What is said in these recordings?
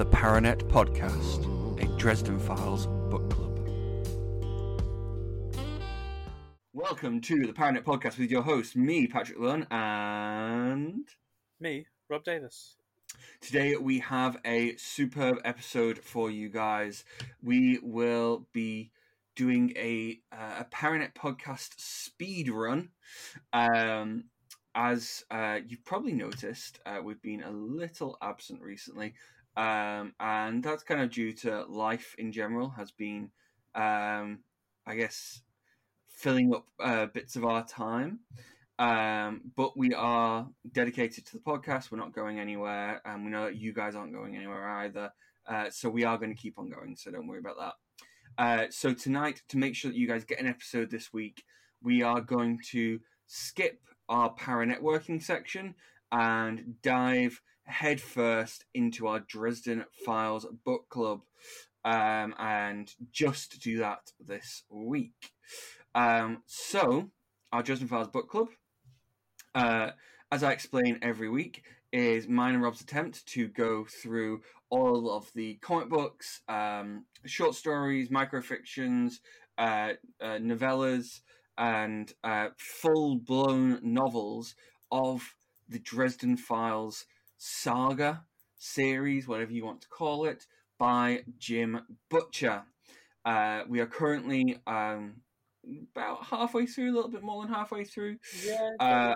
the Paranet Podcast, a Dresden Files book club. Welcome to the Paranet Podcast with your host, me, Patrick Lunn, and Me, Robb Davis. Today we have a superb episode for you guys. We will be doing a uh, a Paranet podcast speed run. Um, as uh, you've probably noticed, uh, we've been a little absent recently, um, and that's kind of due to life in general has been, um, I guess, filling up uh, bits of our time. Um, but we are dedicated to the podcast. We're not going anywhere, and we know that you guys aren't going anywhere either. Uh, so we are going to keep on going. So don't worry about that. Uh, so tonight, to make sure that you guys get an episode this week, we are going to skip our para networking section and dive headfirst into our Dresden Files book club, um, and just do that this week. Um, so our Dresden Files book club uh, as I explain every week, is mine and Robb's attempt to go through all of the comic books, um, short stories, microfictions, uh, uh, novellas, and uh, full blown novels of the Dresden Files saga series, whatever you want to call it, by Jim Butcher. Uh, we are currently um, about halfway through, a little bit more than halfway through. Yeah. Uh,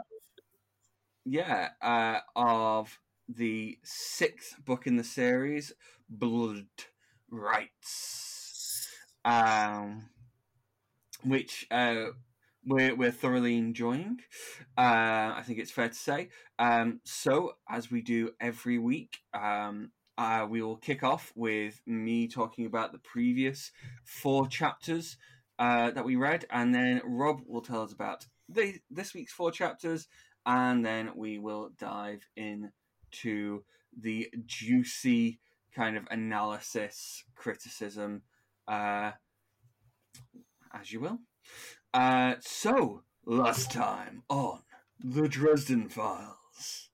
yeah, uh, of the sixth book in the series, Blood Rites, um, which uh, we're, we're thoroughly enjoying. Uh, I think it's fair to say. Um, so, as we do every week, um, uh, we will kick off with me talking about the previous four chapters uh, that we read, and then Robb will tell us about the, this week's four chapters, and then we will dive into the juicy kind of analysis, criticism, uh, as you will. Uh, so, last time on the Dresden Files,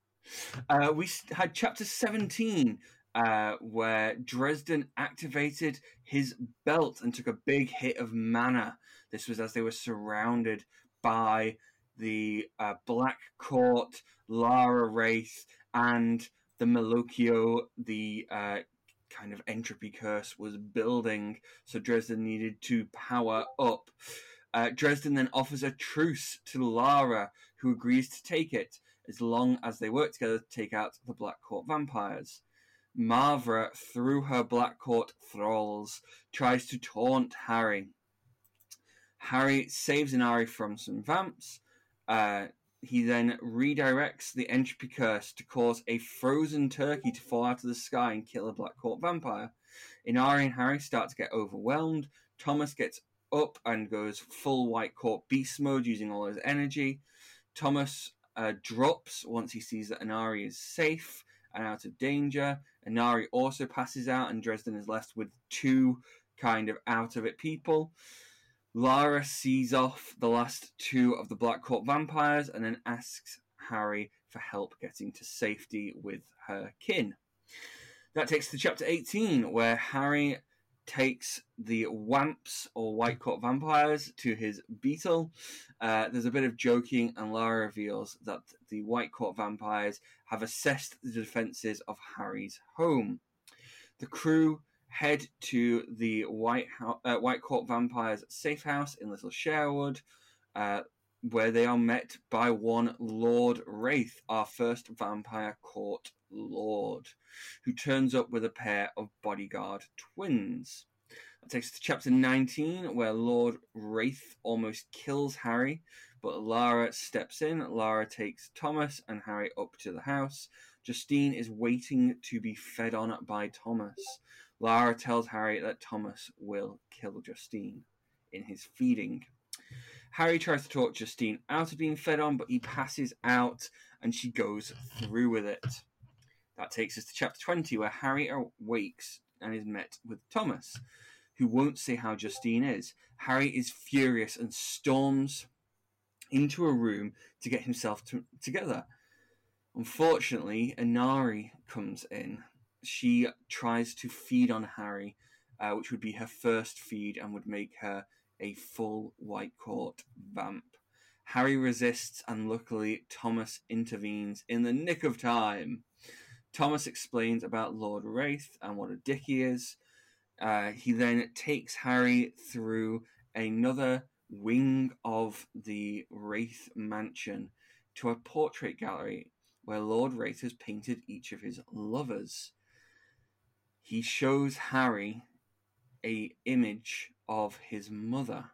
uh, we had chapter 17 uh, where Dresden activated his belt and took a big hit of mana. This was as they were surrounded by the uh, Black Court, Lara Raith, and the Malocchio, the uh, kind of entropy curse was building, so Dresden needed to power up. Uh, Dresden then offers a truce to Lara, who agrees to take it as long as they work together to take out the Black Court vampires. Mavra, through her Black Court thralls, tries to taunt Harry. Harry saves Inari from some vamps, uh, he then redirects the entropy curse to cause a frozen turkey to fall out of the sky and kill a Black Court vampire. Inari and Harry start to get overwhelmed. Thomas gets up and goes full White Court beast mode using all his energy. Thomas uh, drops once he sees that Inari is safe and out of danger. Inari also passes out, and Dresden is left with two kind of out of it people. Lara sees off the last two of the Black Court vampires and then asks Harry for help getting to safety with her kin. That takes us to chapter 18, where Harry takes the Wamps or White Court vampires to his beetle. Uh, there's a bit of joking, and Lara reveals that the White Court vampires have assessed the defenses of Harry's home. The crew head to the White, uh, White Court Vampires safe house in Little Sherwood, uh, where they are met by one Lord Raith, our first Vampire Court Lord, who turns up with a pair of bodyguard twins. That takes us to chapter 19, where Lord Raith almost kills Harry, but Lara steps in. Lara takes Thomas and Harry up to the house. Justine is waiting to be fed on by Thomas. Lara tells Harry that Thomas will kill Justine in his feeding. Harry tries to talk Justine out of being fed on, but he passes out and she goes through with it. That takes us to chapter 20, where Harry awakes and is met with Thomas, who won't say how Justine is. Harry is furious and storms into a room to get himself to- together. Unfortunately, Inari comes in she tries to feed on Harry, uh, which would be her first feed and would make her a full White Court vamp. Harry resists, and luckily Thomas intervenes in the nick of time. Thomas explains about Lord Raith and what a dick he is. Uh, he then takes Harry through another wing of the Raith mansion to a portrait gallery where Lord Raith has painted each of his lovers. He shows Harry a image of his mother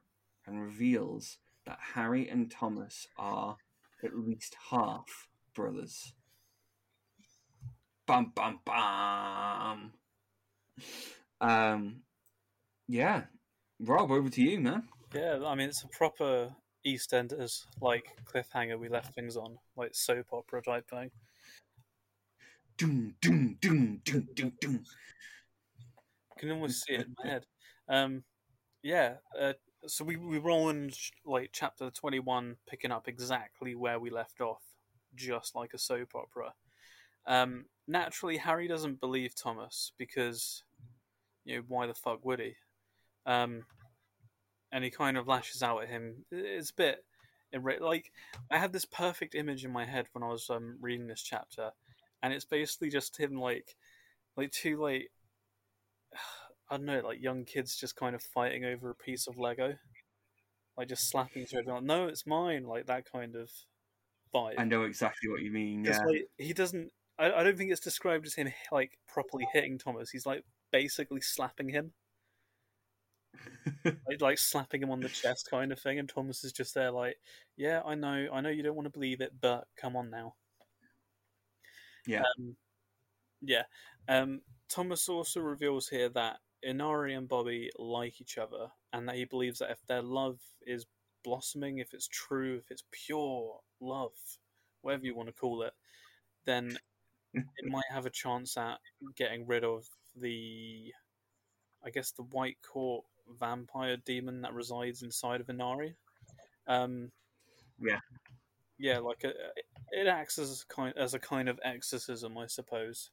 and reveals that Harry and Thomas are at least half brothers. Bum bum bum. Um, yeah, Robb, over to you, man. Yeah, I mean it's a proper EastEnders like cliffhanger we left things on, like soap opera type thing. Doom, doom, doom, doom, doom, doom. I can almost see it in my head. Um, yeah, uh, so we we roll in like chapter twenty one, picking up exactly where we left off, just like a soap opera. Um, naturally, Harry doesn't believe Thomas because, you know, why the fuck would he? Um, and he kind of lashes out at him. It's a bit like I had this perfect image in my head when I was um, reading this chapter, and it's basically just him like, like two like I don't know, like young kids just kind of fighting over a piece of Lego, like just slapping each other. Like, no, it's mine. Like that kind of vibe. I know exactly what you mean. Yeah, like, he doesn't. I, I don't think it's described as him like properly hitting Thomas. He's like basically slapping him. like, like slapping him on the chest kind of thing and thomas is just there like yeah i know i know you don't want to believe it but come on now yeah um, yeah um, thomas also reveals here that inari and bobby like each other and that he believes that if their love is blossoming if it's true if it's pure love whatever you want to call it then it might have a chance at getting rid of the I guess the White Court vampire demon that resides inside of Inari. Um, yeah, yeah, like a, it acts as a kind as a kind of exorcism, I suppose.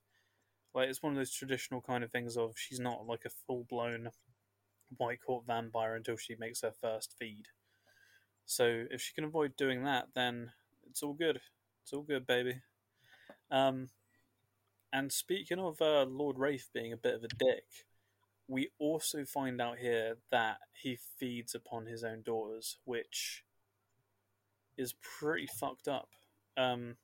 Like it's one of those traditional kind of things of she's not like a full blown White Court vampire until she makes her first feed. So if she can avoid doing that, then it's all good. It's all good, baby. Um, and speaking of uh, Lord Raith being a bit of a dick, we also find out here that he feeds upon his own daughters, which is pretty fucked up. Um,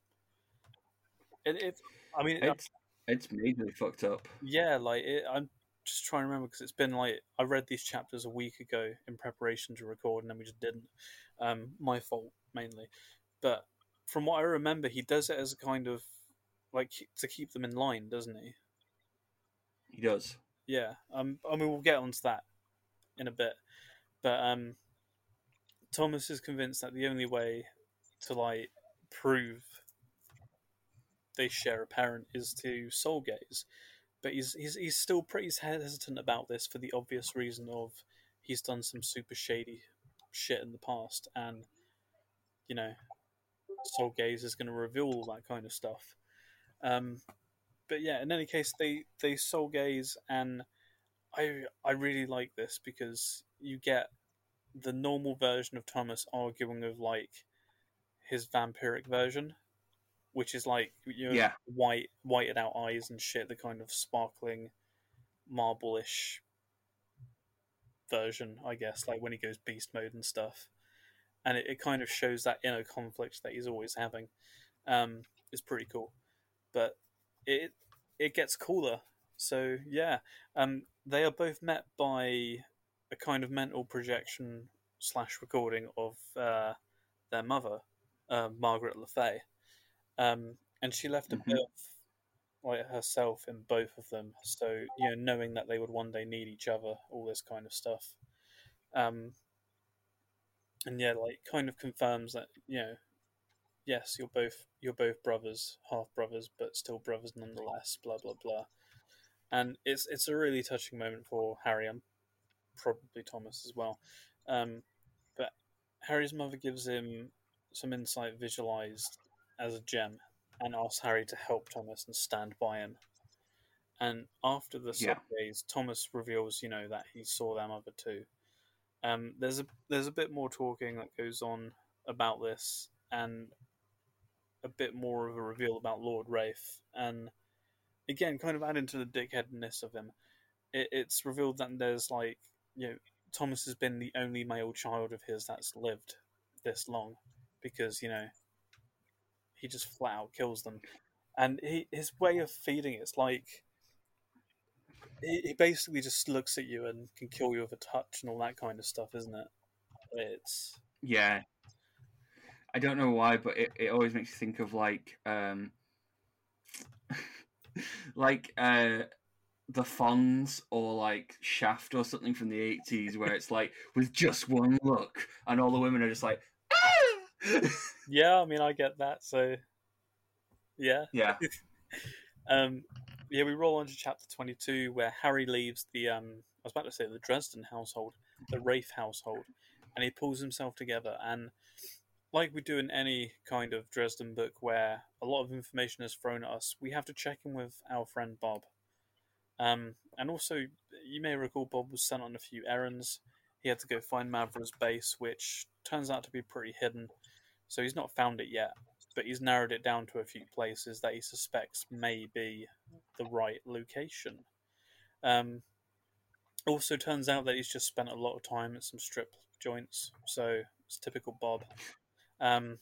it, it I mean, it's it's majorly fucked up. Yeah, like it, I'm just trying to remember because it's been like I read these chapters a week ago in preparation to record, and then we just didn't. Um, my fault mainly, but from what I remember, he does it as a kind of like to keep them in line, doesn't he? He does. Yeah. Um. I mean, we'll get onto that in a bit, but um, Thomas is convinced that the only way to like prove they share a parent is to soul gaze, but he's he's he's still pretty hesitant about this for the obvious reason of he's done some super shady shit in the past, and you know, soul gaze is going to reveal all that kind of stuff. Um, but yeah, in any case, they they soul gaze, and I I really like this because you get the normal version of Thomas arguing with like his vampiric version, which is like you know yeah. white whited out eyes and shit, the kind of sparkling marble-ish version, I guess, like when he goes beast mode and stuff. And it, it kind of shows that inner conflict that he's always having. Um, it's pretty cool but it it gets cooler. So yeah, um, they are both met by a kind of mental projection slash recording of uh, their mother, uh, Margaret Le Fay, um, and she left a bit of like herself in both of them. So you know, knowing that they would one day need each other, all this kind of stuff. Um, and yeah, like kind of confirms that you know yes, you're both you're both brothers, half brothers, but still brothers nonetheless. Blah blah blah. And it's it's a really touching moment for Harry and probably Thomas as well. Um, but Harry's mother gives him some insight visualized as a gem and asks Harry to help Thomas and stand by him. And after the Yeah. subways, Thomas reveals, you know, that he saw their mother too. Um, there's a there's a bit more talking that goes on about this, and a bit more of a reveal about Lord Raith, and again, kind of adding to the dickheadness of him. It, it's revealed that there's like, you know, Thomas has been the only male child of his that's lived this long, because you know, he just flat out kills them, and he, his way of feeding it's like he, he basically just looks at you and can kill you with a touch and all that kind of stuff, isn't it? It's Yeah. I don't know why, but it, it always makes you think of like um like uh the Fonz or like Shaft or something from the eighties where it's like with just one look and all the women are just like "Ah!" yeah. I mean, I get that. So yeah, Yeah. um, yeah. We roll on to chapter twenty-two where Harry leaves the um. I was about to say the Dresden household, the Raith household, and he pulls himself together and. Like we do in any kind of Dresden book where a lot of information is thrown at us, we have to check in with our friend Bob. Um, and also, you may recall Bob was sent on a few errands. He had to go find Mavra's base, which turns out to be pretty hidden. So he's not found it yet, but he's narrowed it down to a few places that he suspects may be the right location. Um, also, turns out that he's just spent a lot of time at some strip joints, so it's typical Bob. Um,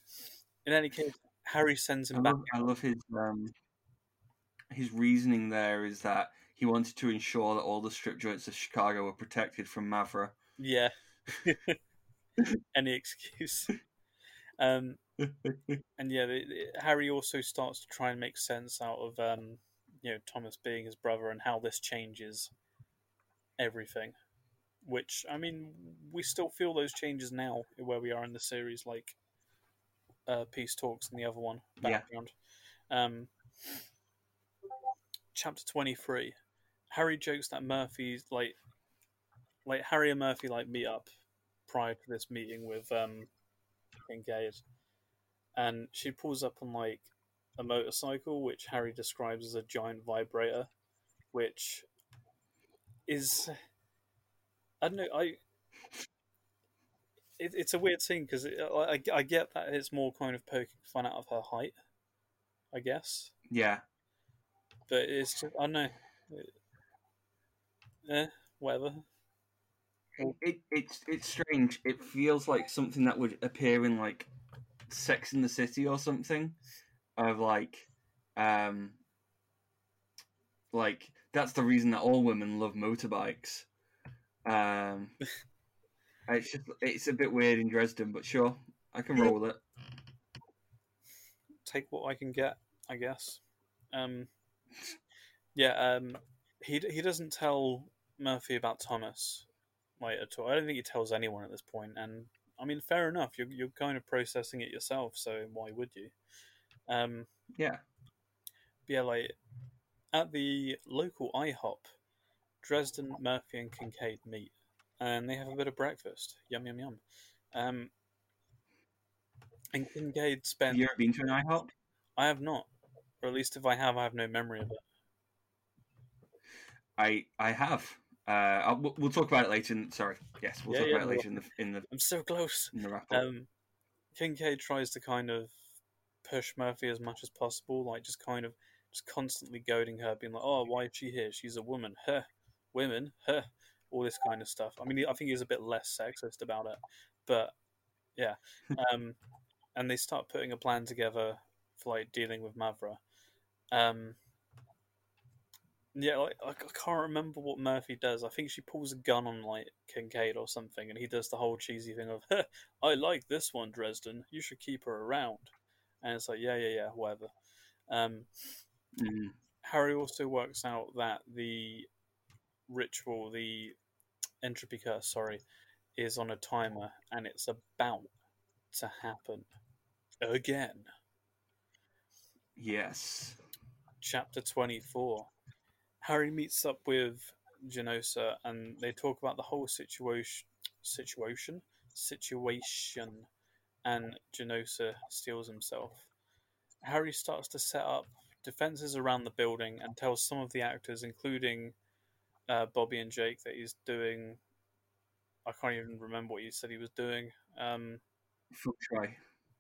in any case, Harry sends I him back. love, I love his um his reasoning there is that he wanted to ensure that all the strip joints of Chicago were protected from Mavra. Yeah. Any excuse. Um, and yeah, the, the- Harry also starts to try and make sense out of um, you know Thomas being his brother and how this changes everything. Which I mean, we still feel those changes now where we are in the series, like uh, Peace Talks and the other one Yeah. background. Um, chapter twenty three. Harry jokes that Murphy's like, like Harry and Murphy like meet up prior to this meeting with um, Kincaid, and she pulls up on like a motorcycle, which Harry describes as a giant vibrator, which is I don't know I. It, it's a weird thing because I, I, I get that it's more kind of poking fun out of her height, I guess, Yeah. but it's just I don't know. Eh, whatever. It, it, it's it's strange. It feels like something that would appear in like Sex in the City or something, of like, um, like that's the reason that all women love motorbikes. Um, it's just it's a bit weird in Dresden, but sure, I can roll with it. take what I can get, I guess. Um, yeah, um, he he doesn't tell Murphy about Thomas, like at all. I don't think he tells anyone at this point, and I mean, fair enough. You're you're kind of processing it yourself, so why would you? Um, Yeah, yeah, like at the local IHOP, Dresden, Murphy, and Kincaid meet, and they have a bit of breakfast. Yum yum yum. Um, and Kincaid spends. you ever been to an IHOP? I have not, or at least if I have, I have no memory of it. I I have. Uh, I'll, we'll- we'll talk about it later. In, sorry, yes, we'll Yeah, talk yeah, about it later in the in the I'm so close. in the wrap up. Um, Kincaid tries to kind of push Murphy as much as possible, like just kind of just constantly goading her, being like, "Oh, why is she here? She's a woman. Huh? Women? Huh? All this kind of stuff." I mean, I think he's a bit less sexist about it, but yeah. Um, and they start putting a plan together for like dealing with Mavra. Um, yeah, like, I I can't remember what Murphy does. I think she pulls a gun on like Kincaid or something, and he does the whole cheesy thing of, "I like this one, Dresden. You should keep her around." And it's like, yeah, yeah, yeah, whatever. Um, Mm. Harry also works out that the ritual, the entropy curse, sorry, is on a timer, and it's about to happen again. Yes. chapter 24. Harry meets up with Genosa and they talk about the whole situation situation situation and Genosa steels himself. Harry starts to set up defenses around the building and tells some of the actors, including uh, Bobby and Jake, that he's doing. I can't even remember what he said he was doing. Um, Feng shui.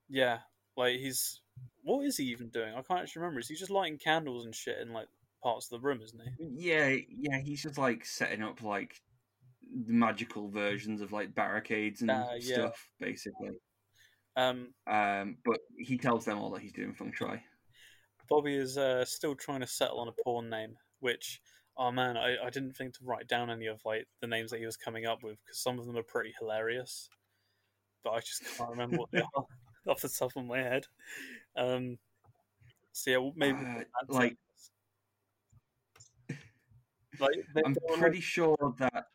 yeah, like he's. What is he even doing? I can't actually remember. Is he just lighting candles and shit in like parts of the room, isn't he? Yeah, yeah, he's just like setting up like magical versions of like barricades and Uh, yeah. stuff, basically. Um, Um, but he tells them all that he's doing feng shui. Bobby is uh, still trying to settle on a porn name, which, oh man, I, I didn't think to write down any of like the names that he was coming up with because some of them are pretty hilarious, but I just can't remember what they are off the top of my head. Um, so yeah, maybe Uh, like- like I'm pretty sure that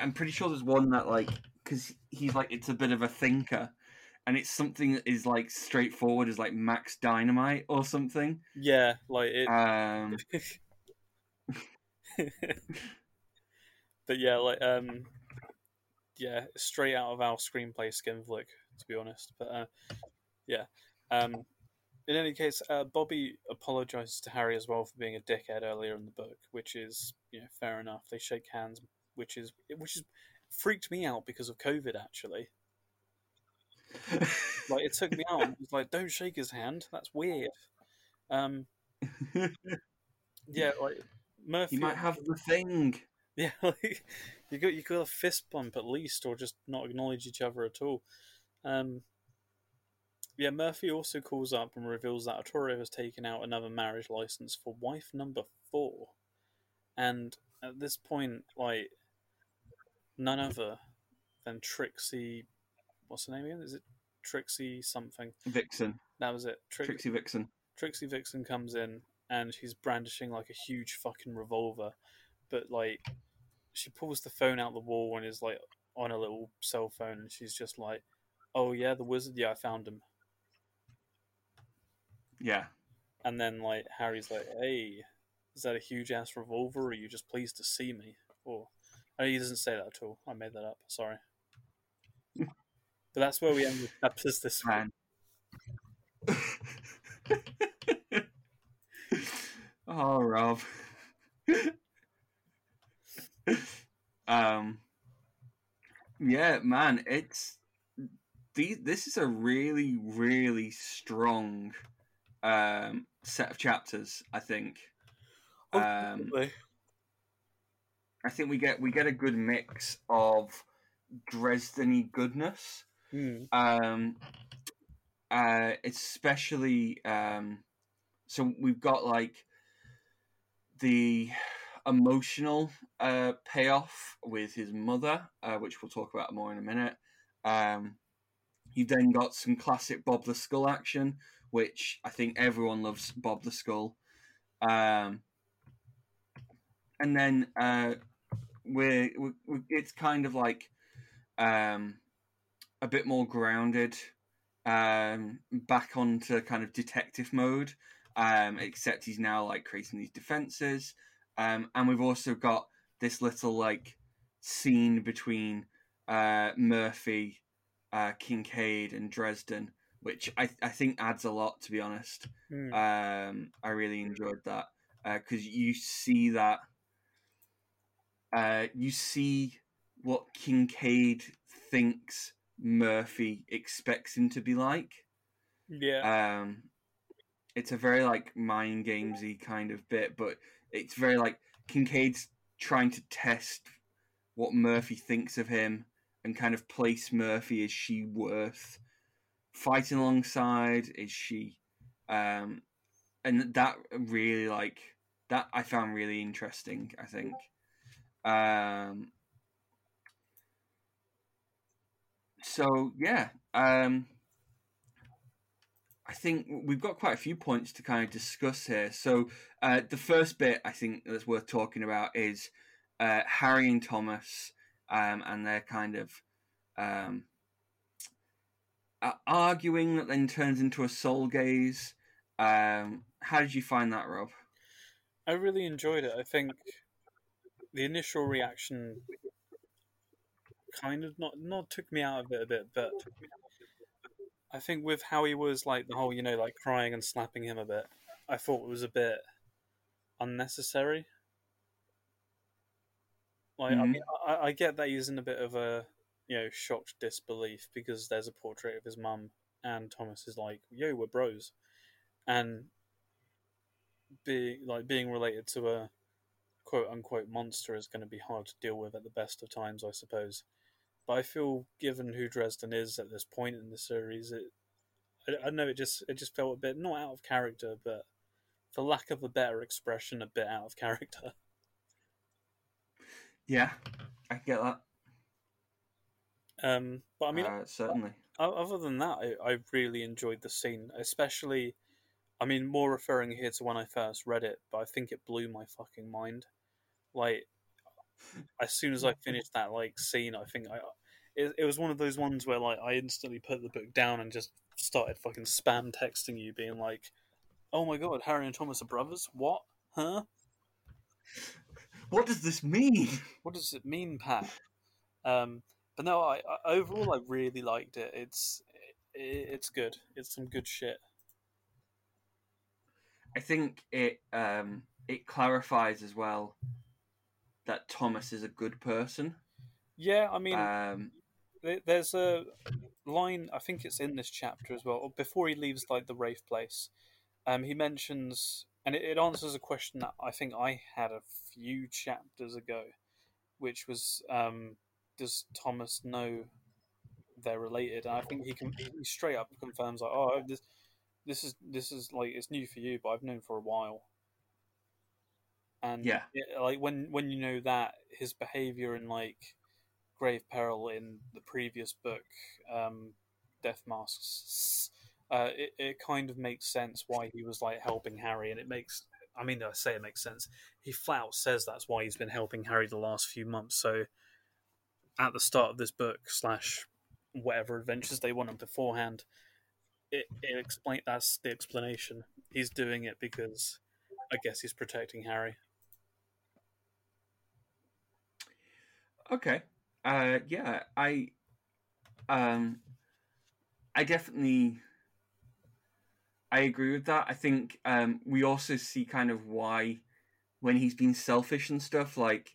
I'm pretty sure there's one that like because he's like it's a bit of a thinker, and it's something that is like straightforward as like Max Dynamite or something. yeah, like it. Um, but yeah, like um, yeah, straight out of our screenplay skin flick, to be honest. But uh, yeah, um, in any case, uh, Bobby apologizes to Harry as well for being a dickhead earlier in the book, which is you know fair enough. They shake hands, which is which is freaked me out because of COVID actually. Like it took me out. It was like, don't shake his hand. That's weird. Um, yeah, like Murphy. he might have the thing. Yeah, like, you got you got a fist bump at least, or just not acknowledge each other at all. Um, yeah, Murphy also calls up and reveals that Arturo has taken out another marriage license for wife number four, and at this point, like none other than Trixie. What's her name again? Is it Trixie something? Vixen, That was it. Tri- Trixie Vixen. Trixie Vixen comes in and she's brandishing like a huge fucking revolver, but like she pulls the phone out the wall and is like on a little cell phone and she's just like, "Oh yeah, the wizard. Yeah, I found him." Yeah, And then like Harry's like, "Hey, is that a huge ass revolver? Or are you just pleased to see me?" Or oh, he doesn't say that at all. I made that up. Sorry. but that's where we end the chapters this week. man. oh, Robb. um, yeah, man, it's these. This is a really, really strong um, set of chapters. I think. Oh, Um. I think we get we get a good mix of Dresden goodness Hmm. um, uh, especially um, so we've got like the emotional uh, payoff with his mother, uh, which we'll talk about more in a minute. Um, you've then got some classic Bob the Skull action, which I think everyone loves Bob the Skull. Um, and then uh, we're, we we it's kind of like um, a bit more grounded, um, back onto kind of detective mode. Um, except he's now like creating these defenses, um, and we've also got this little like scene between uh, Murphy, uh, Kincaid, and Dresden, which I I think adds a lot. To be honest, Hmm. um, I really enjoyed that because you see that uh, you see what Kincaid thinks Murphy expects him to be like. yeah. Um, it's a very like mind gamesy kind of bit, but it's very like Kincaid's trying to test what Murphy thinks of him and kind of place Murphy. Is she worth fighting alongside? Is she? Um, and that really like that I found really interesting. I think. Um, so yeah, um, I think we've got quite a few points to kind of discuss here. So uh, the first bit I think that's worth talking about is uh, Harry and Thomas, um, and they're kind of um, uh, arguing that then turns into a soul gaze. Um, how did you find that, Robb? I really enjoyed it. I think the initial reaction kind of not not took me out of it a bit, but I think with how he was like the whole, you know, like crying and slapping him a bit, I thought it was a bit unnecessary. Like, I Mhm. mean, I, I get that he's in a bit of a, you know, shocked disbelief because there's a portrait of his mum, and Thomas is like, "Yo, we're bros," and being like being related to a quote unquote monster is going to be hard to deal with at the best of times, I suppose. But I feel, given who Dresden is at this point in the series, it I, I know it just it just felt a bit not out of character, but for lack of a better expression, a bit out of character. Yeah, I get that. Um, but I mean, uh, certainly. other than that, I, I really enjoyed the scene, especially. I mean, more referring here to when I first read it, but I think it blew my fucking mind. Like, as soon as I finished that like scene, I think I it, it was one of those ones where like I instantly put the book down and just started fucking spam texting you, being like, "Oh my god, Harry and Thomas are brothers? What? Huh? What does this mean? What does it mean, Pat?" Um, but no, I, I overall I really liked it. It's it, it's good. It's some good shit. I think it um, it clarifies as well that Thomas is a good person. Yeah, I mean, Um, There's a line, I think it's in this chapter as well, before he leaves like the Raith place. Um, he mentions, and it, it answers a question that I think I had a few chapters ago, which was, um, does Thomas know they're related? And I think he can he straight up confirms like, oh, this this is this is like it's new for you, but I've known for a while. And Yeah. it- like when when you know that his behavior in like grave peril in the previous book, um, Death Masks, uh, it, it kind of makes sense why he was like helping Harry, and it makes. I mean, I say it makes sense. He flat out says that's why he's been helping Harry the last few months. So, at the start of this book slash whatever adventures they want on beforehand, it it explain that's the explanation. He's doing it because I guess he's protecting Harry. Okay. Uh, yeah, I um, I definitely I agree with that. I think um, we also see kind of why when he's been selfish and stuff like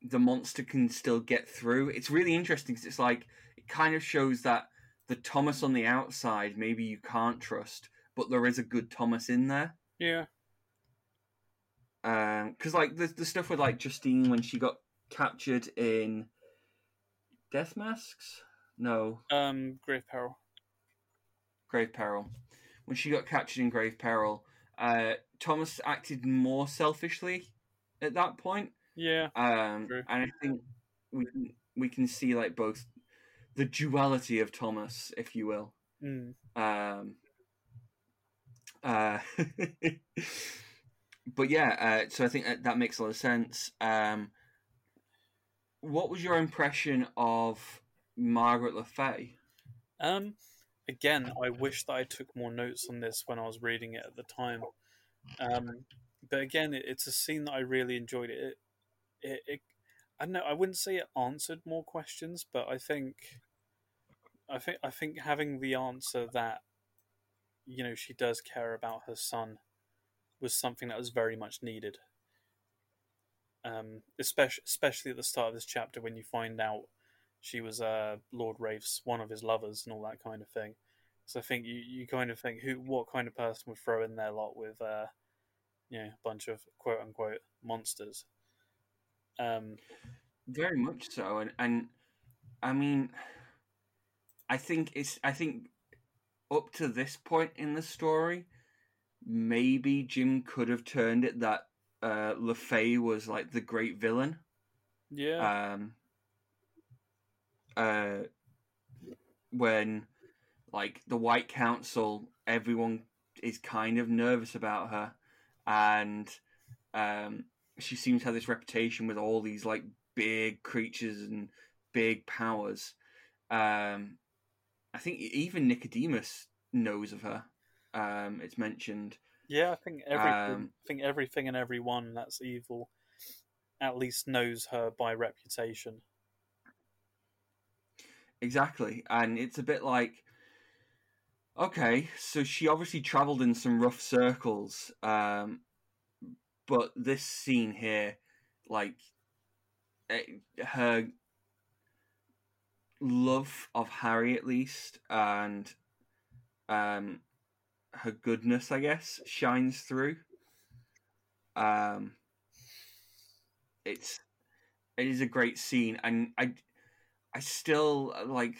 the monster can still get through. It's really interesting because it's like it kind of shows that the Thomas on the outside maybe you can't trust, but there is a good Thomas in there. Yeah. because like the the stuff with like Justine when she got captured in Death Masks, no, Um, grave peril. Grave Peril. When she got captured in Grave Peril, uh, Thomas acted more selfishly at that point, Yeah. um, True. and I think we can, we can see like both the duality of Thomas, if you will. Mm. Um, uh, but yeah, uh, so I think that, that makes a lot of sense. Um, what was your impression of Margaret Le Fay? Um, again, I wish that I took more notes on this when I was reading it at the time. Um, but again, it, it's a scene that I really enjoyed. It, it, it, I don't know. I wouldn't say it answered more questions, but I think, I think, I think having the answer that, you know, she does care about her son, was something that was very much needed. Um, especially, especially at the start of this chapter when you find out she was uh, Lord Raith's one of his lovers and all that kind of thing. So I think you, you kind of think who what kind of person would throw in their lot with uh, you know a bunch of quote unquote monsters. Um, Very much so, and and I mean, I think it's I think up to this point in the story, maybe Jim could have turned it that uh, Le Fay was like the great villain. yeah, um, uh, when like the White Council, everyone is kind of nervous about her, and um, she seems to have this reputation with all these like big creatures and big powers. Um, I think even Nicodemus knows of her. Um, it's mentioned. Yeah. I think everything, um, I think everything and everyone that's evil, at least knows her by reputation. Exactly, and it's a bit like Okay, so she obviously travelled in some rough circles, um, but this scene here, like, it, her love of Harry at least, and um, her goodness, I guess, shines through. Um, it's it is a great scene, and I I still like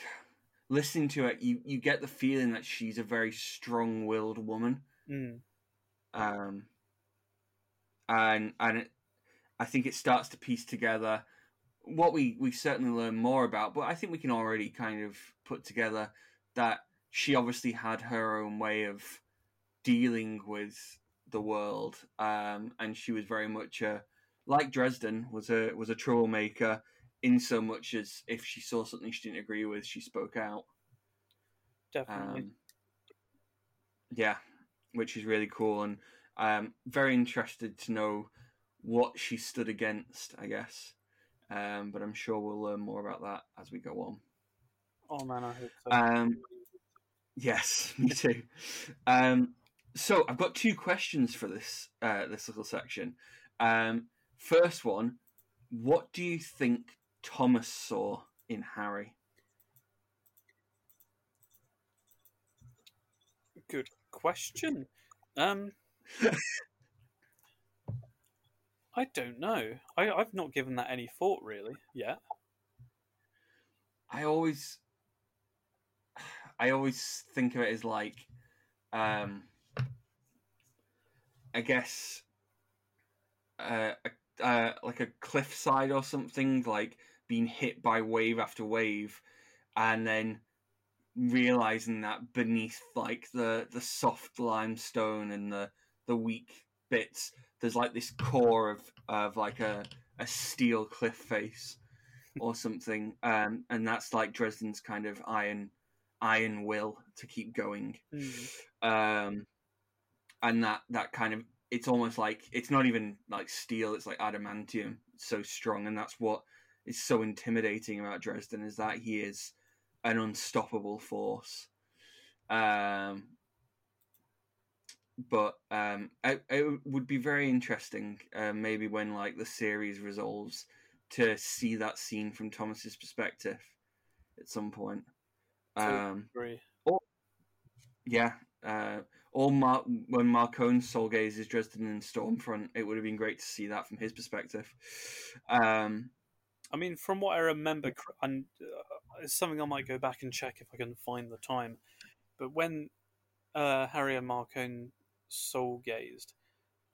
listening to it. You you get the feeling that she's a very strong willed woman. Mm. Um, and and it, I think it starts to piece together what we we certainly learn more about. But I think we can already kind of put together that she obviously had her own way of dealing with the world, um, and she was very much a like Dresden was a was a troublemaker in so much as if she saw something she didn't agree with, she spoke out. Definitely. Um, yeah, which is really cool, and I'm very interested to know what she stood against. I guess, um, but I'm sure we'll learn more about that as we go on. oh man, I hope so. Um, yes, me too. um, so I've got two questions for this uh, this little section. Um, first one, what do you think Thomas saw in Harry? Good question. Um, I don't know. I, I've not given that any thought really yet. I always, I always think of it as like, um, I guess, uh, a, uh, like a cliffside or something, like being hit by wave after wave, and then realizing that beneath like the the soft limestone and the the weak bits, there's like this core of of like a a steel cliff face or something, um, and that's like Dresden's kind of iron iron will to keep going. Mm. um, and that that kind of it's almost like it's not even like steel; it's like adamantium. It's so strong, and that's what is so intimidating about Dresden is that he is an unstoppable force. Um, but um, it, it would be very interesting, uh, maybe when like the series resolves, to see that scene from Thomas's perspective at some point. Um, agree. yeah. Uh, or Mar- when Marcone soul gazes Dresden in Stormfront, it would have been great to see that from his perspective. Um, I mean, from what I remember, and uh, it's something I might go back and check if I can find the time. But when uh, Harry and Marcone soul gazed,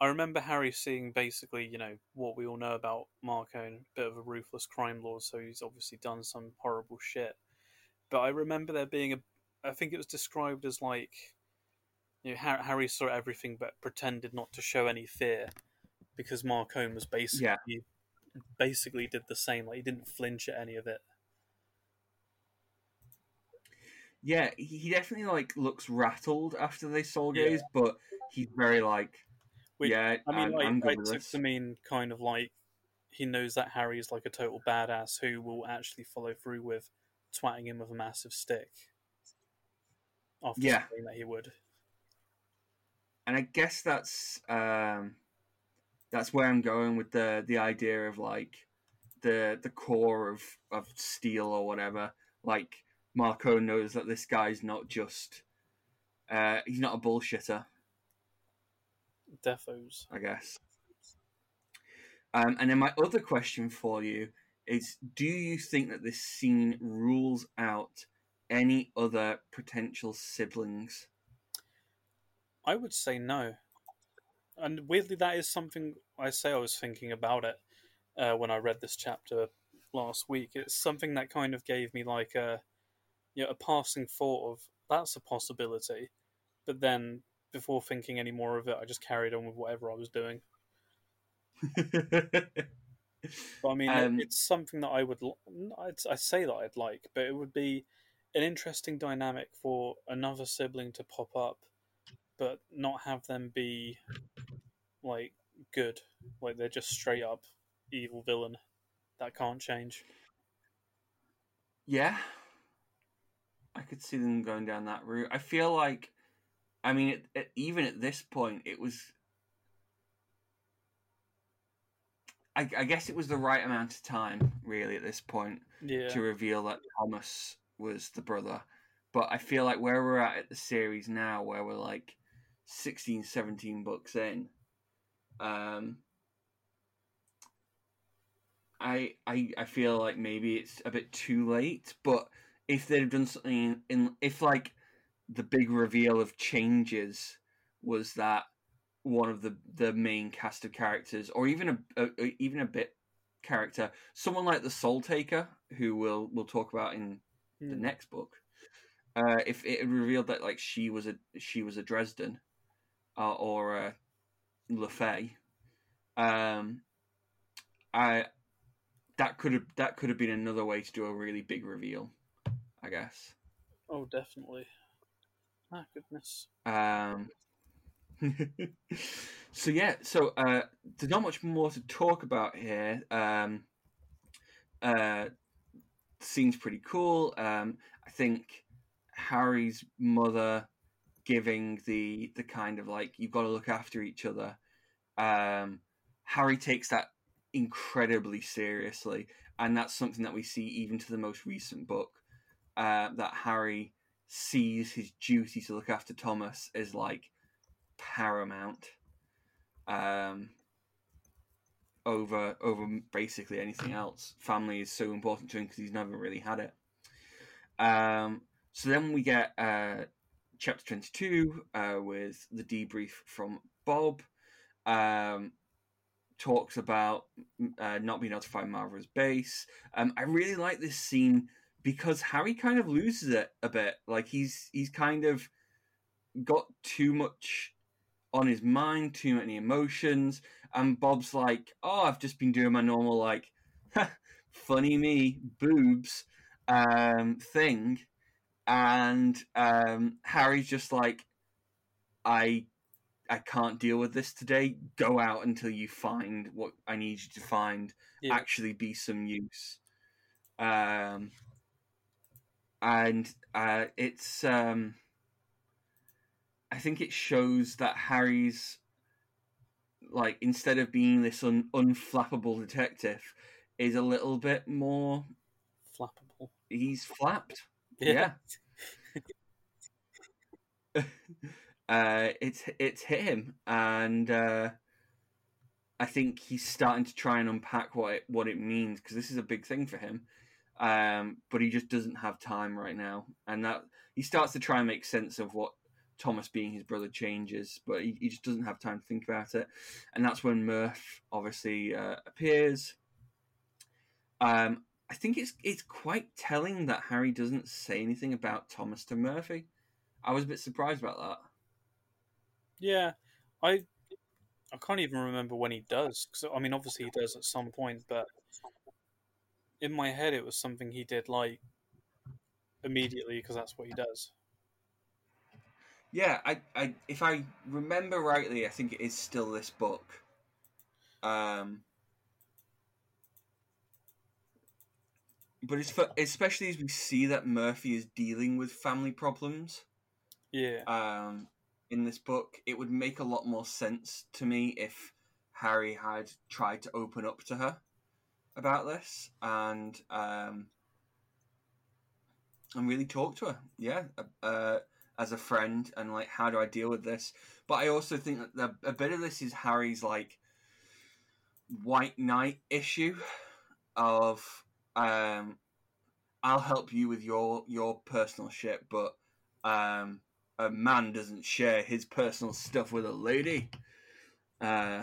I remember Harry seeing basically, you know, what we all know about Marcone, a bit of a ruthless crime lord, so he's obviously done some horrible shit. But I remember there being a, I think it was described as like, you know, Harry saw everything but pretended not to show any fear because Marcone was basically Yeah. basically did the same. Like he didn't flinch at any of it. yeah, he definitely like looks rattled after they soul Yeah. but he's very like, Which, yeah, I mean, I'm, like, I'm I good took to mean kind of like he knows that Harry is like a total badass who will actually follow through with twatting him with a massive stick. After Yeah. saying that he would. And I guess that's um, that's where I'm going with the the idea of like the the core of of steel or whatever. Like Marco knows that this guy's not just uh, he's not a bullshitter. Defos. I guess. Um, and then my other question for you is: Do you think that this scene rules out any other potential siblings? I would say no. And weirdly, that is something I say I was thinking about it uh, when I read this chapter last week. It's something that kind of gave me like a, you know, a passing thought of that's a possibility. But then, before thinking any more of it, I just carried on with whatever I was doing. But I mean, Um, it's something that I would. I say that I'd like, but it would be an interesting dynamic for another sibling to pop up, but not have them be like good, like they're just straight up evil villain that can't change. yeah. I could see them going down that route. I feel like, I mean, it, it, even at this point, it was. I, I guess it was the right amount of time, really, at this point, Yeah. to reveal that Thomas was the brother. But I feel like where we're at at the series now, where we're like 16, 17 books in, um, I, I I feel like maybe it's a bit too late. But if they'd have done something in, if like the big reveal of changes was that one of the the main cast of characters, or even a, a even a bit character, someone like the Soul Taker, who we'll we'll talk about in the Hmm. next book. Uh, if it revealed that like she was a she was a Dresden, uh, or a LeFay, um, I that could have that could have been another way to do a really big reveal, I guess. Oh, definitely. My goodness. Um, so yeah, so uh, there's not much more to talk about here. Um, uh, scene's pretty cool. Um, I think Harry's mother giving the the kind of like you've got to look after each other. Um, Harry takes that incredibly seriously, and that's something that we see even to the most recent book. Uh, that Harry sees his duty to look after Thomas as like paramount um, over over basically anything else. Family is so important to him because he's never really had it. Um, so then we get uh, chapter twenty two uh, with the debrief from Bob. Um, talks about uh, not being able to find Mavra's base. Um, I really like this scene because Harry kind of loses it a bit. Like he's he's kind of got too much on his mind, too many emotions, and Bob's like, "Oh, I've just been doing my normal like, funny me boobs um, thing," and um, Harry's just like, "I." I can't deal with this today. Go out until you find what I need you to find. Yeah. Actually, be some use. Um, and uh, it's um, I think it shows that Harry's like instead of being this un- unflappable detective, is a little bit more. Flappable. He's flapped. Yeah. uh, it's it's hit him, and uh, I think he's starting to try and unpack what it what it means because this is a big thing for him. Um, but he just doesn't have time right now, and that he starts to try and make sense of what Thomas being his brother changes, but he, he just doesn't have time to think about it, and that's when Murph obviously uh, appears. Um, I think it's it's quite telling that Harry doesn't say anything about Thomas to Murphy. I was a bit surprised about that. Yeah, I I can't even remember when he does. Cause, I mean, obviously he does at some point, but in my head it was something he did like immediately because that's what he does. Yeah, I, I, if I remember rightly, I think it is still this book. Um, but it's for, especially as we see that Murphy is dealing with family problems. Yeah, um, in this book, it would make a lot more sense to me if Harry had tried to open up to her about this and um, and really talk to her. Yeah, uh, as a friend and like, how do I deal with this? But I also think that the, a bit of this is Harry's like white knight issue of um, I'll help you with your your personal shit, but um, a man doesn't share his personal stuff with a lady. Uh,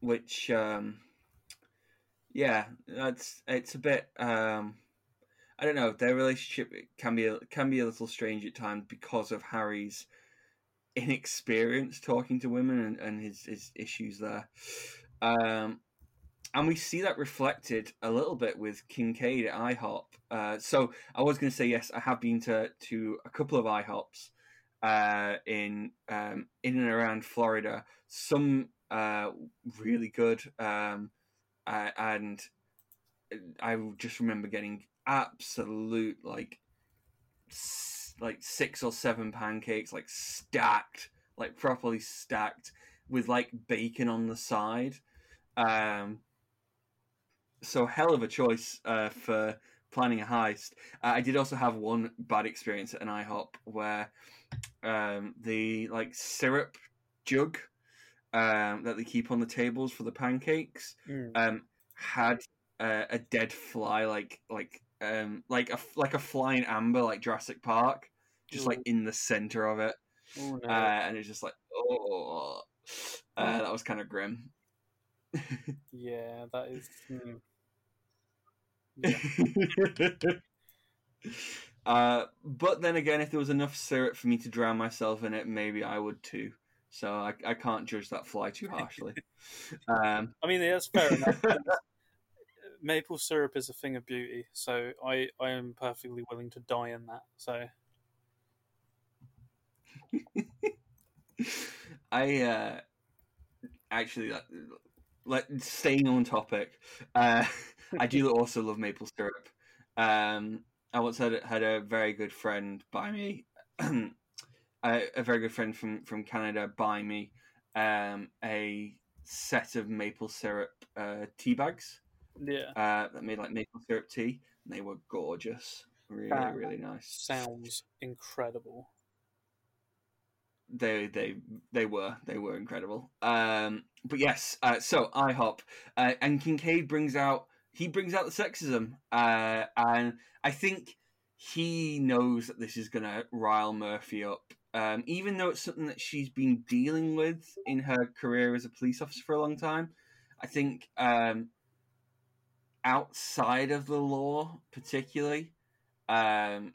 which, um, yeah, that's it's a bit. Um, I don't know. Their relationship can be a, can be a little strange at times because of Harry's inexperience talking to women and, and his his issues there. Um, and we see that reflected a little bit with Kincaid at IHOP. Uh, so I was going to say yes, I have been to to a couple of IHOPs uh, in um, in and around Florida. Some uh, really good, um, and I just remember getting absolute like like six or seven pancakes like stacked like properly stacked with like bacon on the side um so hell of a choice uh, for planning a heist. Uh, i did also have one bad experience at an ihop where um the like syrup jug um that they keep on the tables for the pancakes Mm. um had uh, a dead fly like like um like a like a flying amber like Jurassic Park just like in the center of it. Oh, no. uh, and it's just like oh uh, that was kind of grim yeah, that is. mm. Yeah. uh but then again if there was enough syrup for me to drown myself in it maybe I would too so I, I can't judge that fly too harshly um I mean, that's fair enough. Maple syrup is a thing of beauty, so I, I am perfectly willing to die in that. So I uh, actually let staying on topic. Uh, I do also love maple syrup. Um, I once had had a very good friend buy me, a, a very good friend from from Canada buy me um, a set of maple syrup uh, tea bags yeah, uh, that made like maple syrup tea. And they were gorgeous, really That really nice. sounds incredible. They they they were they were incredible. Um but yes uh so ihop uh, and kincaid brings out he brings out the sexism uh and i think he knows that this is gonna rile murphy up. Um even though it's something that she's been dealing with in her career as a police officer for a long time i think um outside of the law particularly um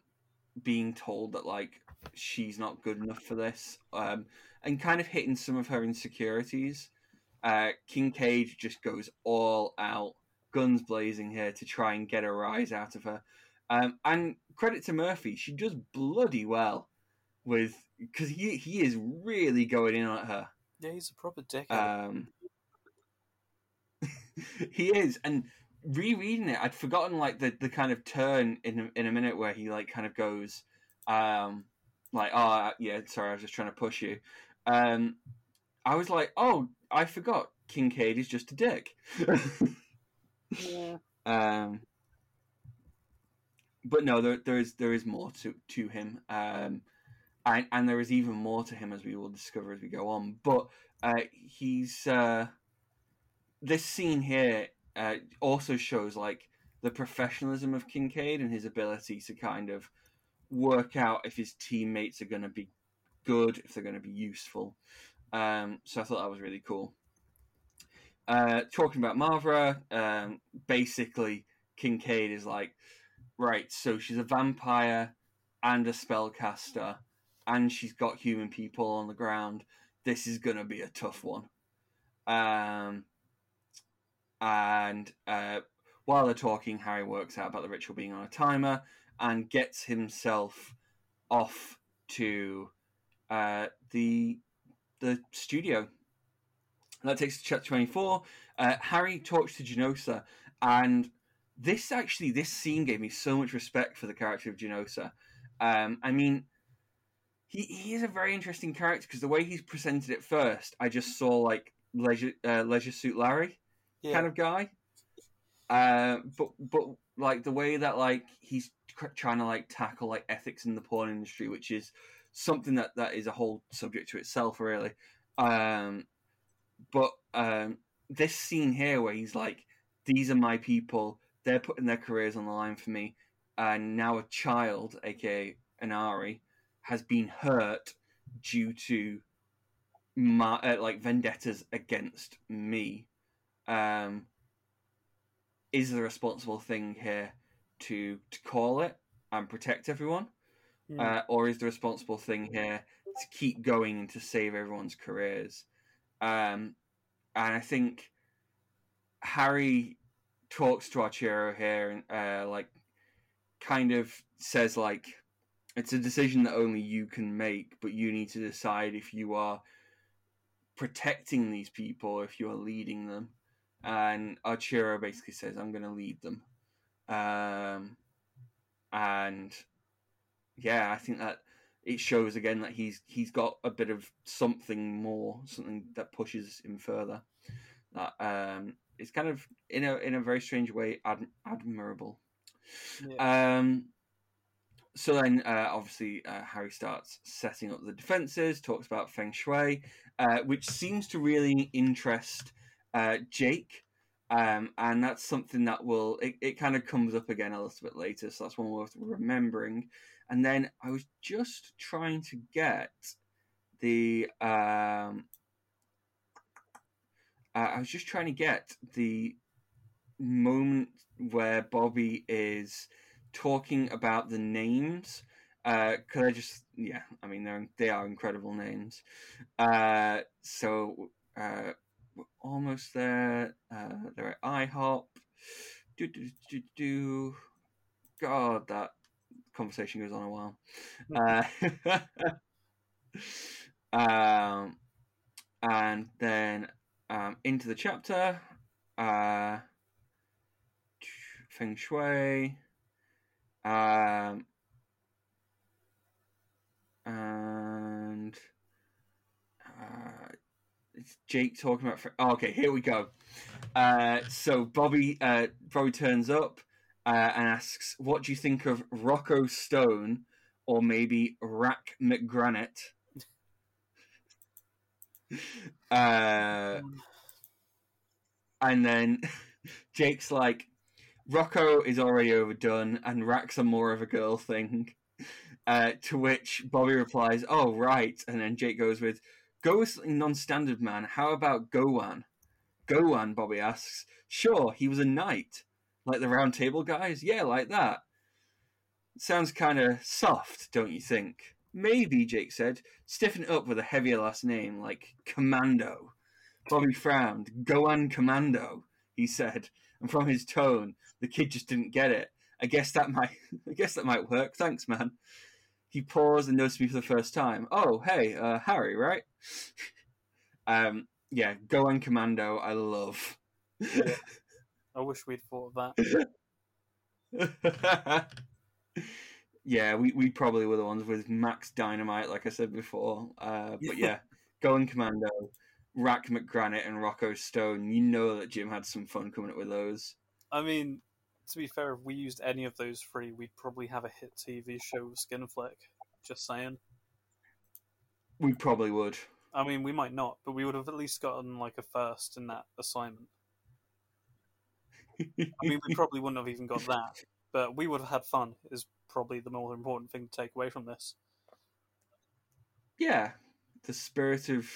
being told that like she's not good enough for this um and kind of hitting some of her insecurities. Uh kincaid just goes all out guns blazing here to try and get a rise out of her. Um and credit to murphy she does bloody well with because he he is really going in on her. Yeah, he's a proper dickhead. um, he is, and rereading it, I'd forgotten like the, the kind of turn in a, in a minute where he like kind of goes, um, like, oh yeah, sorry, I was just trying to push you. Um, I was like, oh, I forgot. Kincaid is just a dick. yeah. um, but no, there, there is there is more to to him, um, and and there is even more to him as we will discover as we go on. But uh, he's uh, this scene here uh, also shows like the professionalism of Kincaid and his ability to kind of work out if his teammates are going to be good, if they're going to be useful. Um, so I thought that was really cool. Uh, talking about Mavra, um, basically Kincaid is like, right, so she's a vampire and a spellcaster, and she's got human people on the ground. This is gonna be a tough one. Um, and uh, while they're talking, Harry works out about the ritual being on a timer and gets himself off to uh, the the studio. And that takes to chapter twenty four. Uh, Harry talks to Genosa, and this actually this scene gave me so much respect for the character of Genosa. Um, I mean, he he is a very interesting character because the way he's presented it first, I just saw like leisure uh, leisure suit Larry Yeah. kind of guy. Uh, but but like the way that like he's trying to like tackle like ethics in the porn industry, which is something that that is a whole subject to itself, really. Um, but um, this scene here where he's like, "These are my people. They're putting their careers on the line for me," and now a child, aka Inari, has been hurt due to my uh, like vendettas against me. Um, is the responsible thing here to to call it and protect everyone, Mm. uh, or is the responsible thing here to keep going and to save everyone's careers? Um, and I think Harry talks to Arturo here and uh, like kind of says like it's a decision that only you can make, but you need to decide if you are protecting these people, if you are leading them. and Arturo basically says, "I'm going to lead them," um, and yeah, I think that it shows again that he's he's got a bit of something more, something that pushes him further. That um, it's kind of in a in a very strange way ad- admirable. Yeah. Um, so then, uh, obviously, uh, Harry starts setting up the defenses, talks about feng shui, uh, which seems to really interest uh, Jake. Um, and that's something that will, it, it kind of comes up again a little bit later. So that's one worth remembering. And then I was just trying to get the, um, I was just trying to get the moment where Bobby is talking about the names. Uh, could I just, yeah, I mean, they're, they are incredible names. Uh, so, uh, we're almost there. Uh, they're at IHOP. Do, do, do, do. God, that conversation goes on a while. Uh, um, and then um, into the chapter. Uh, feng Shui. Um, and uh, it's Jake talking about. Oh, okay, here we go. Uh, so Bobby, uh, Bobby turns up uh, and asks, "What do you think of Rocco Stone, or maybe Rack McGranite?" uh, and then Jake's like, Rocco is already overdone, and Rack's are more of a girl thing. Uh, to which Bobby replies, "Oh right," and then Jake goes with, "Go with something non-standard, man. How about Gowan?" Gowan, Bobby asks. Sure, he was a knight, like the Round Table guys. Yeah, like that. Sounds kind of soft, don't you think? Maybe, Jake said. Stiffen it up with a heavier last name, like Commando. Bobby frowned. Gowan Commando, he said, and from his tone, the kid just didn't get it. I guess that might I guess that might work. Thanks, man. He paused and noticed me for the first time. Oh, hey, uh, Harry, right? um, yeah, Gohan Commando, I love. Yeah. I wish we'd thought of that. yeah, we, we probably were the ones with Max Dynamite, like I said before. Uh, but yeah, Gohan Commando, Rack McGranite, and Rocco Stone. You know that Jim had some fun coming up with those. I mean, to be fair, if we used any of those three, we'd probably have a hit TV show with Skinflick. Just saying. We probably would. I mean, we might not, but we would have at least gotten like a first in that assignment. I mean, we probably wouldn't have even got that, but we would have had fun. Is probably the more important thing to take away from this. Yeah, the spirit of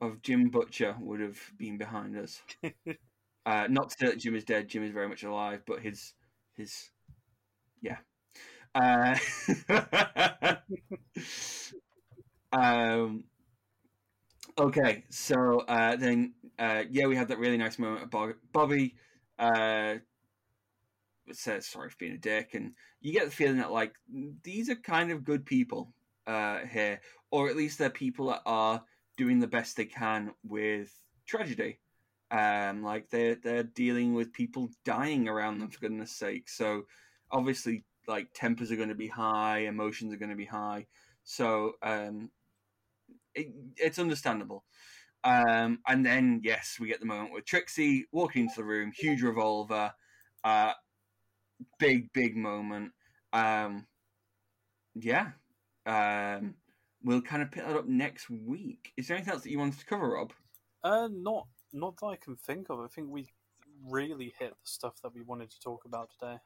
of Jim Butcher would have been behind us. uh, not to say that Jim is dead. Jim is very much alive, but his his yeah. Uh, um, okay, so uh, then uh, yeah, we had that really nice moment of Bobby uh, says sorry for being a dick, and you get the feeling that like these are kind of good people uh, here, or at least they're people that are doing the best they can with tragedy. Um, like they're they're dealing with people dying around them for goodness sake. So obviously, like tempers are going to be high, emotions are going to be high. So um, it, it's understandable. Um, and then yes, we get the moment with Trixie walking into the room, huge revolver, uh, big big moment. Um, yeah, um, we'll kind of pick that up next week. Is there anything else that you wanted to cover, Robb? Uh, not not that I can think of. I think we really hit the stuff that we wanted to talk about today.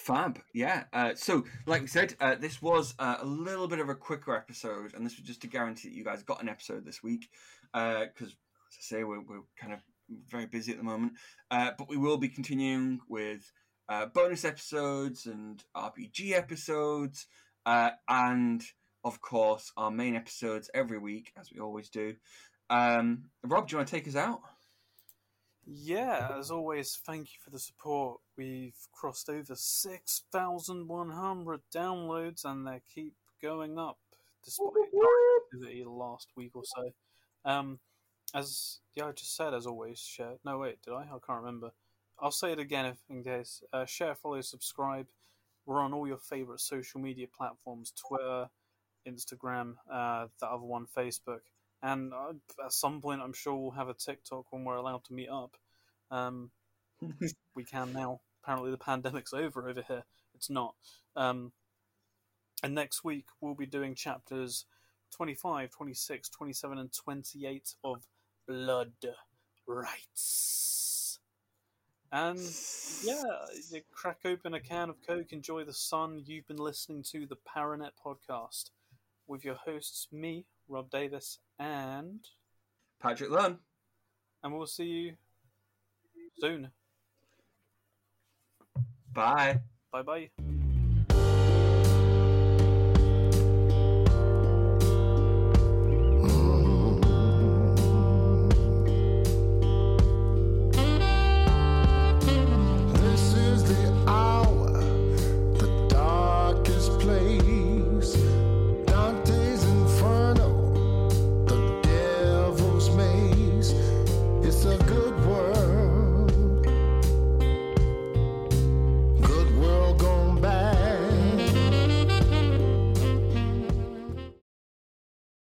Fab, yeah. Uh, so, like we said, uh, this was uh, a little bit of a quicker episode, and this was just to guarantee that you guys got an episode this week. Because, uh, as I say, we're, we're, kind of very busy at the moment. Uh, but we will be continuing with uh, bonus episodes and RPG episodes, and of course, our main episodes every week, as we always do. Um, Robb, do you want to take us out? Yeah, as always, thank you for the support. We've crossed over 6,100 downloads and they keep going up despite activity the last week or so. Um, as yeah, I just said, as always, share. No, wait, did I? I can't remember. I'll say it again if in case. Uh, share, follow, subscribe. We're on all your favorite social media platforms: Twitter, Instagram, uh, the other one, Facebook, and uh, at some point, I'm sure we'll have a TikTok when we're allowed to meet up. Um, we can now. Apparently, the pandemic's over over here. It's not. Um, and next week, we'll be doing chapters 25, 26, 27, and 28 of Blood Rites. And yeah, crack open a can of Coke, enjoy the sun. You've been listening to the Paranet podcast with your hosts, me, Robb Davis, and Patrick Lunn. And we'll see you soon. Bye. Bye bye.